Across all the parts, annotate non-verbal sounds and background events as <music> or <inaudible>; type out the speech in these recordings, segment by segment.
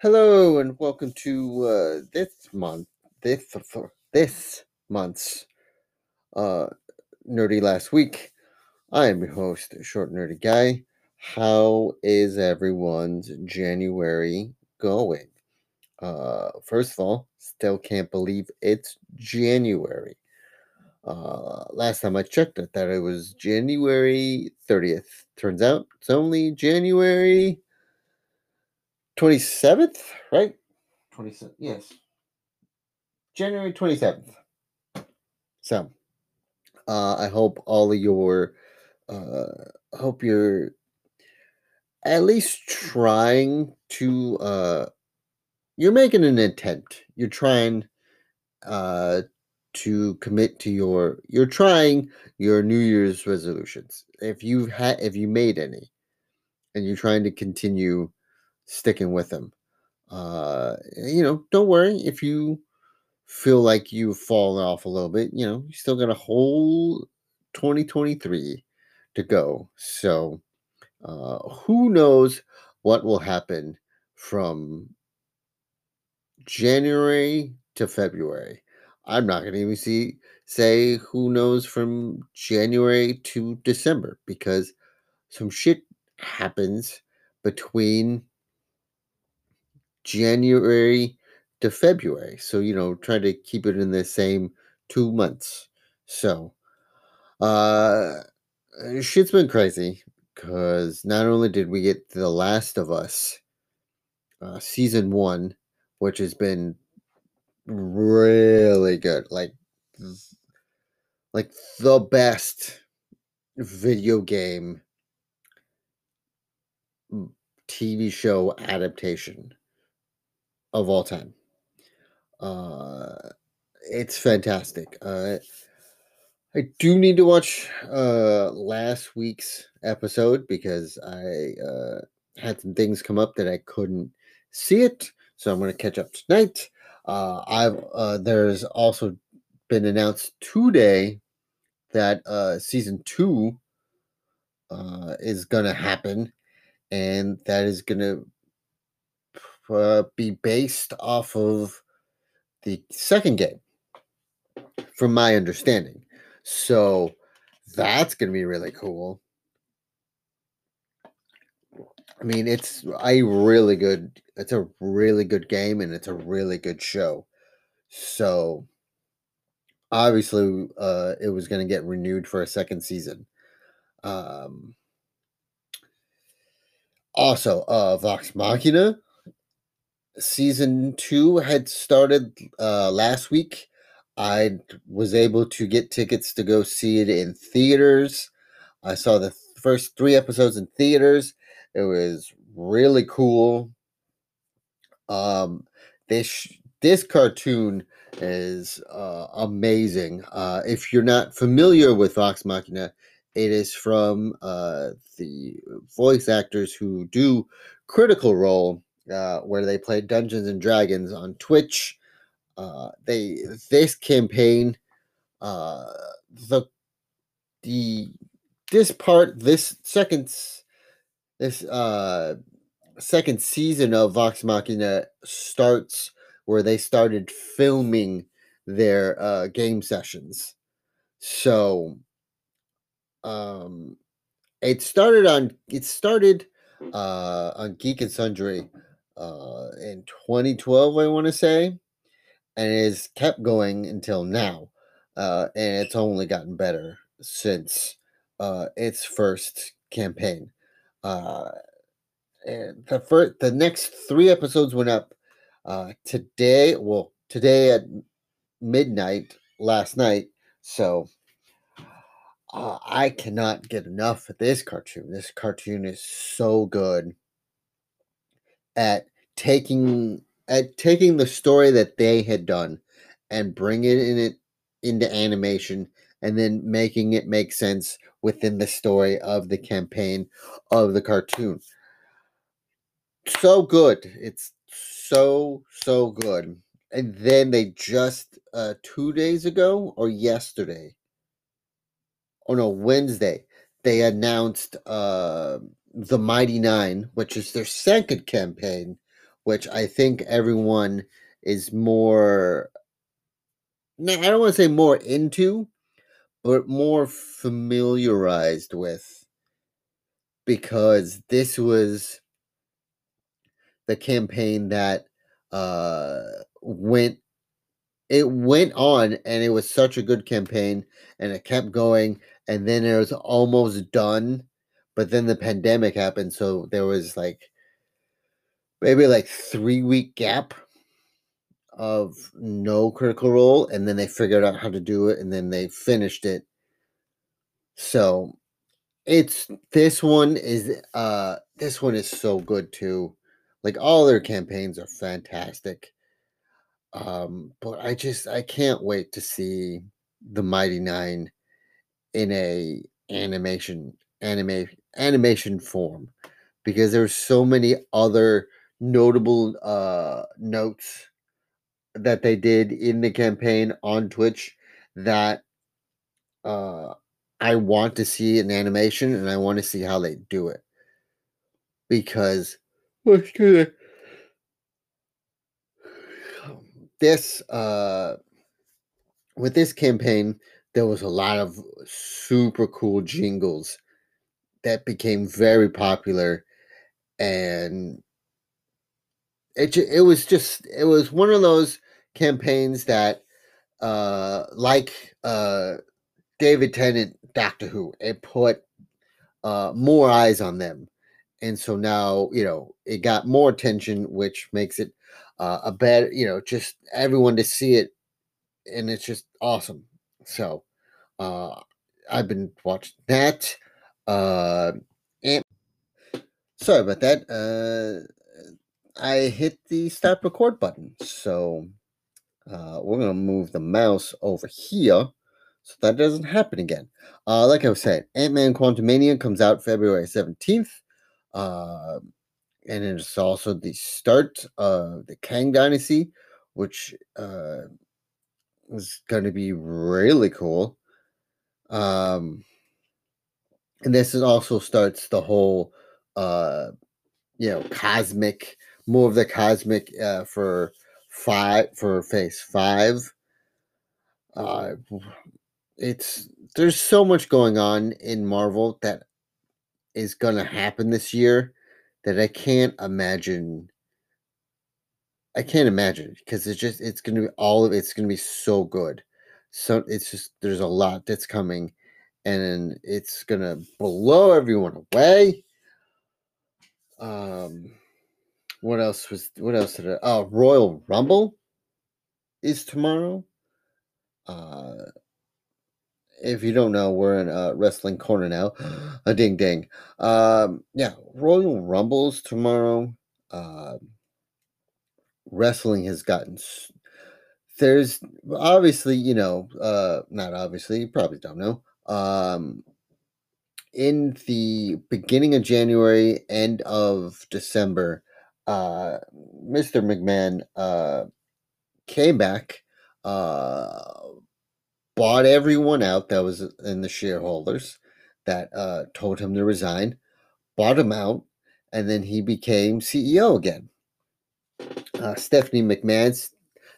Hello and welcome to uh, this month, this this month's uh, nerdy last week. I am your host, short nerdy guy. How is everyone's January going? Uh, first of all, still can't believe it's January. Uh, last time I checked, I thought it was January 30th. Turns out it's only January 27th, right? 27th, yes. January 27th. So, uh, I hope all of your, uh, hope you're at least trying to, uh, you're making an attempt. You're trying, uh, to commit to your, you're trying your New Year's resolutions. If you've had, if you made any, and you're trying to continue sticking with them. Uh, you know, don't worry if you feel like you've fallen off a little bit. You know, you still got a whole 2023 to go. So, uh, who knows what will happen from January to February? I'm not going to even see say who knows from January to December because some shit happens between January to February. So, you know, try to keep it in the same two months. So, uh, shit's been crazy because not only did we get The Last of Us uh, season one, which has been really good, like, like the best video game TV show adaptation of all time. Uh, it's fantastic. Uh, I do need to watch uh, last week's episode because I uh, had some things come up that I couldn't see it, so I'm going to catch up tonight. Uh, I've uh, there's also been announced today that uh, season two uh, is going to happen, and that is going to uh, be based off of the second game, from my understanding. So that's going to be really cool. I mean, it's a really good. It's a really good game, and it's a really good show. So obviously, uh, it was going to get renewed for a second season. Um, also, uh, Vox Machina season two had started uh, last week. I was able to get tickets to go see it in theaters. I saw the first three episodes in theaters. It was really cool. Um, this this cartoon is uh, amazing. Uh, if you're not familiar with Vox Machina, it is from uh, the voice actors who do Critical Role uh, where they play Dungeons and Dragons on Twitch. Uh, they this campaign, uh, the the this part this second this uh second season of Vox Machina starts where they started filming their uh, game sessions. So um it started on it started uh on Geek and Sundry uh, in 2012, I want to say, and it has kept going until now. Uh, and it's only gotten better since uh, its first campaign. Uh, and the first, the next three episodes went up uh, today. Well, today at midnight last night. So uh, I cannot get enough of this cartoon. This cartoon is so good at taking at taking the story that they had done and bringing it, into animation and then making it make sense within the story of the campaign of the cartoon. So good. It's so so good. And then they just uh 2 days ago or yesterday. Oh no, Wednesday. They announced uh the Mighty Nein, which is their second campaign, which I think everyone is more. I don't want to say more into, but more familiarized with because this was the campaign that uh, went it went on and it was such a good campaign and it kept going and then it was almost done but then the pandemic happened so there was like maybe like 3 week gap of no critical role and then they figured out how to do it and then they finished it. So it's this one is uh this one is so good too. Like all their campaigns are fantastic. Um, but I just I can't wait to see the Mighty Nein in a animation anime animation form because there's so many other notable uh notes that they did in the campaign on Twitch that uh I want to see an animation and I want to see how they do it because this uh with this campaign there was a lot of super cool jingles that became very popular and it it was just it was one of those campaigns that uh like uh David Tennant Doctor Who it put uh more eyes on them and so now you know it got more attention which makes it uh, a better, you know, just everyone to see it, and it's just awesome. So, uh, I've been watching that. Uh, and sorry about that. Uh, I hit the stop record button, so uh, we're gonna move the mouse over here so that doesn't happen again. Uh, like I was saying, Ant Man Quantumania comes out February seventeenth. Uh, and it's also the start of the Kang Dynasty, which uh, is going to be really cool. Um, and this is also starts the whole, uh, you know, cosmic, more of the cosmic uh, for five for Phase Five. Uh, it's there's so much going on in Marvel that is to happen this year that I can't imagine. I can't imagine because it's just it's gonna be all of it's gonna be so good. So it's just there's a lot that's coming, and it's gonna blow everyone away. Um, what else was what else did I? Oh, Royal Rumble is tomorrow. Uh, if you don't know, we're in a wrestling corner now. <gasps> a ding ding. Um, yeah, Royal Rumbles tomorrow. Uh, wrestling has gotten. There's obviously, you know, uh, not obviously, you probably don't know. Um, in the beginning of January, end of December, uh, Mr. McMahon uh, came back. Uh, bought everyone out that was in the shareholders that uh, told him to resign, bought him out, and then he became CEO again. Uh, Stephanie McMahon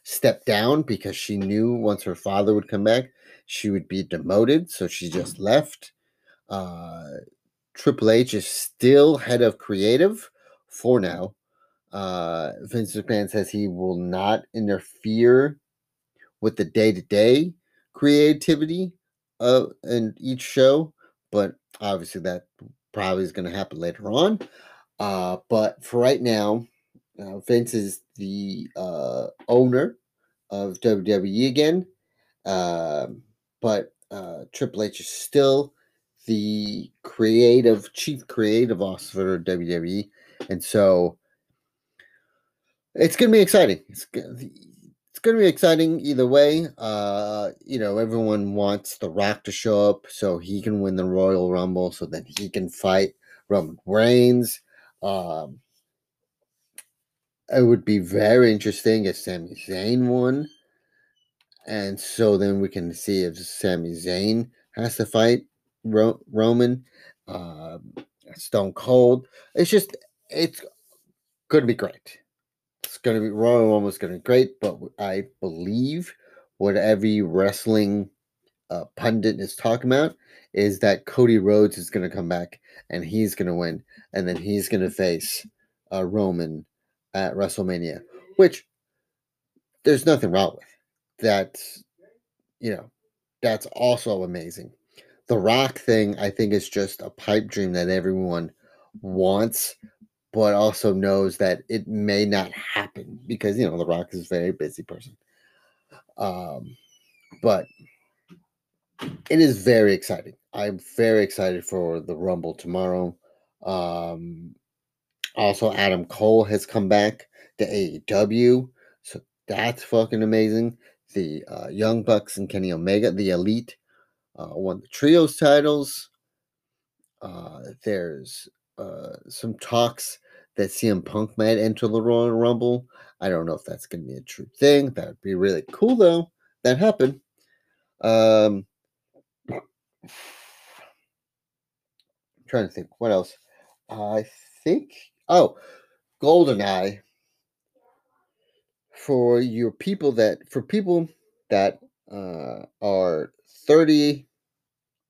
stepped down because she knew once her father would come back, she would be demoted, so she just left. Uh, Triple H is still head of creative for now. Uh, Vince McMahon says he will not interfere with the day to day creativity uh, in each show, but obviously that probably is going to happen later on. Uh, but for right now, uh, Vince is the uh, owner of WWE again, um, but uh, Triple H is still the creative chief creative officer of WWE, and so it's going to be exciting. It's it's going to be exciting either way. Uh, you know, everyone wants The Rock to show up so he can win the Royal Rumble, so that he can fight Roman Reigns. Um, it would be very interesting if Sami Zayn won, and so then we can see if Sami Zayn has to fight Ro- Roman, uh, Stone Cold. It's just it's going to be great. it's going to be Royal Rumble going to be great, but I believe what every wrestling uh, pundit is talking about is that Cody Rhodes is going to come back and he's going to win, and then he's going to face uh, Roman at WrestleMania, which there's nothing wrong with. That's you know, that's also amazing. The Rock thing, I think, is just a pipe dream that everyone wants, but also knows that it may not happen because you know The Rock is a very busy person. Um, but it is very exciting. I'm very excited for the Rumble tomorrow. Um, also, Adam Cole has come back to AEW, so that's fucking amazing. The uh, Young Bucks and Kenny Omega, the Elite, uh, won the trios titles. Uh, there's uh, some talks that CM Punk might enter the Royal Rumble. I don't know if that's going to be a true thing. That would be really cool, though. That happened. Um, trying to think what else. I think oh, GoldenEye for your people that for people that uh, are 30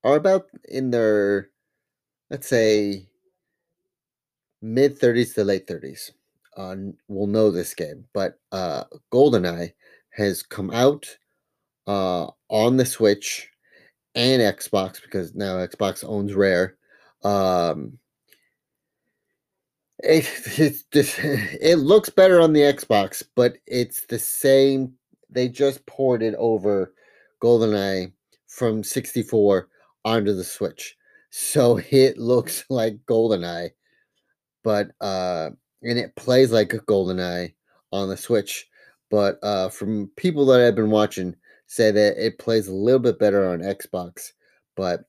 are about in their let's say mid 30s to late 30s uh, will know this game but uh, goldeneye has come out uh, on the switch and xbox because now xbox owns rare um, it, it's just, it looks better on the xbox but it's the same they just ported over goldeneye from 64 onto the switch. So <laughs> it looks like goldeneye but uh and it plays like goldeneye on the switch. But uh from people that i've been watching say that it plays a little bit better on xbox but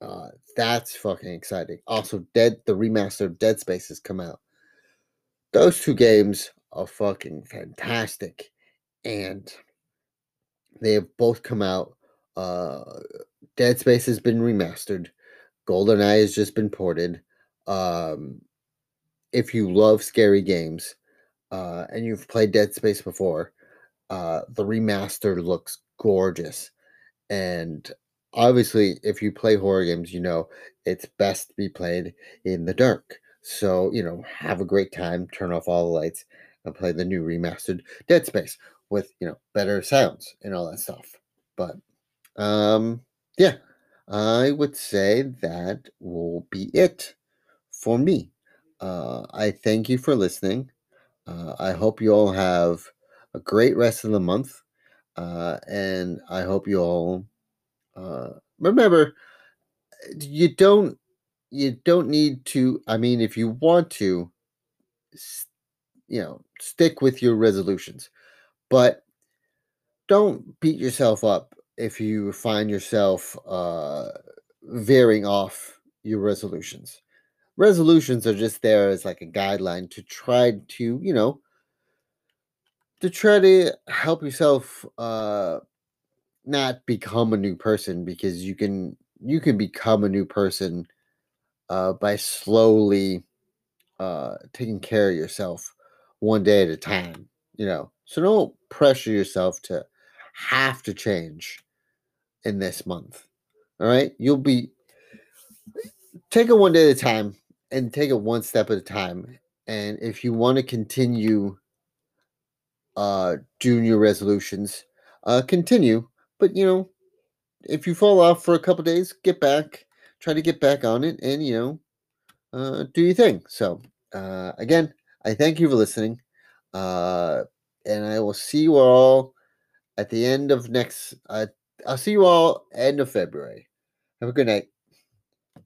uh that's fucking exciting. Also dead the remaster of dead space has come out. Those two games are fucking fantastic. And they have both come out uh dead space has been remastered. Goldeneye has just been ported. Um if you love scary games uh, and you've played Dead Space before, uh, the remaster looks gorgeous. And obviously, if you play horror games, you know it's best to be played in the dark. So, you know, have a great time, turn off all the lights, and play the new remastered Dead Space with, you know, better sounds and all that stuff. But, um, yeah, I would say that will be it for me. Uh, I thank you for listening. Uh, I hope you all have a great rest of the month. Uh, and I hope you all uh, remember you don't you don't need to I mean if you want to you know stick with your resolutions. But don't beat yourself up if you find yourself uh veering off your resolutions. Resolutions are just there as like a guideline to try to you know to try to help yourself uh not become a new person because you can you can become a new person uh by slowly uh taking care of yourself one day at a time you know so don't pressure yourself to have to change in this month all right you'll be take it one day at a time and take it one step at a time. And if you want to continue uh doing your resolutions, uh continue. But you know, if you fall off for a couple days, get back, try to get back on it and you know, uh do your thing. So uh again, I thank you for listening. Uh and I will see you all at the end of next uh I'll see you all end of February. Have a good night.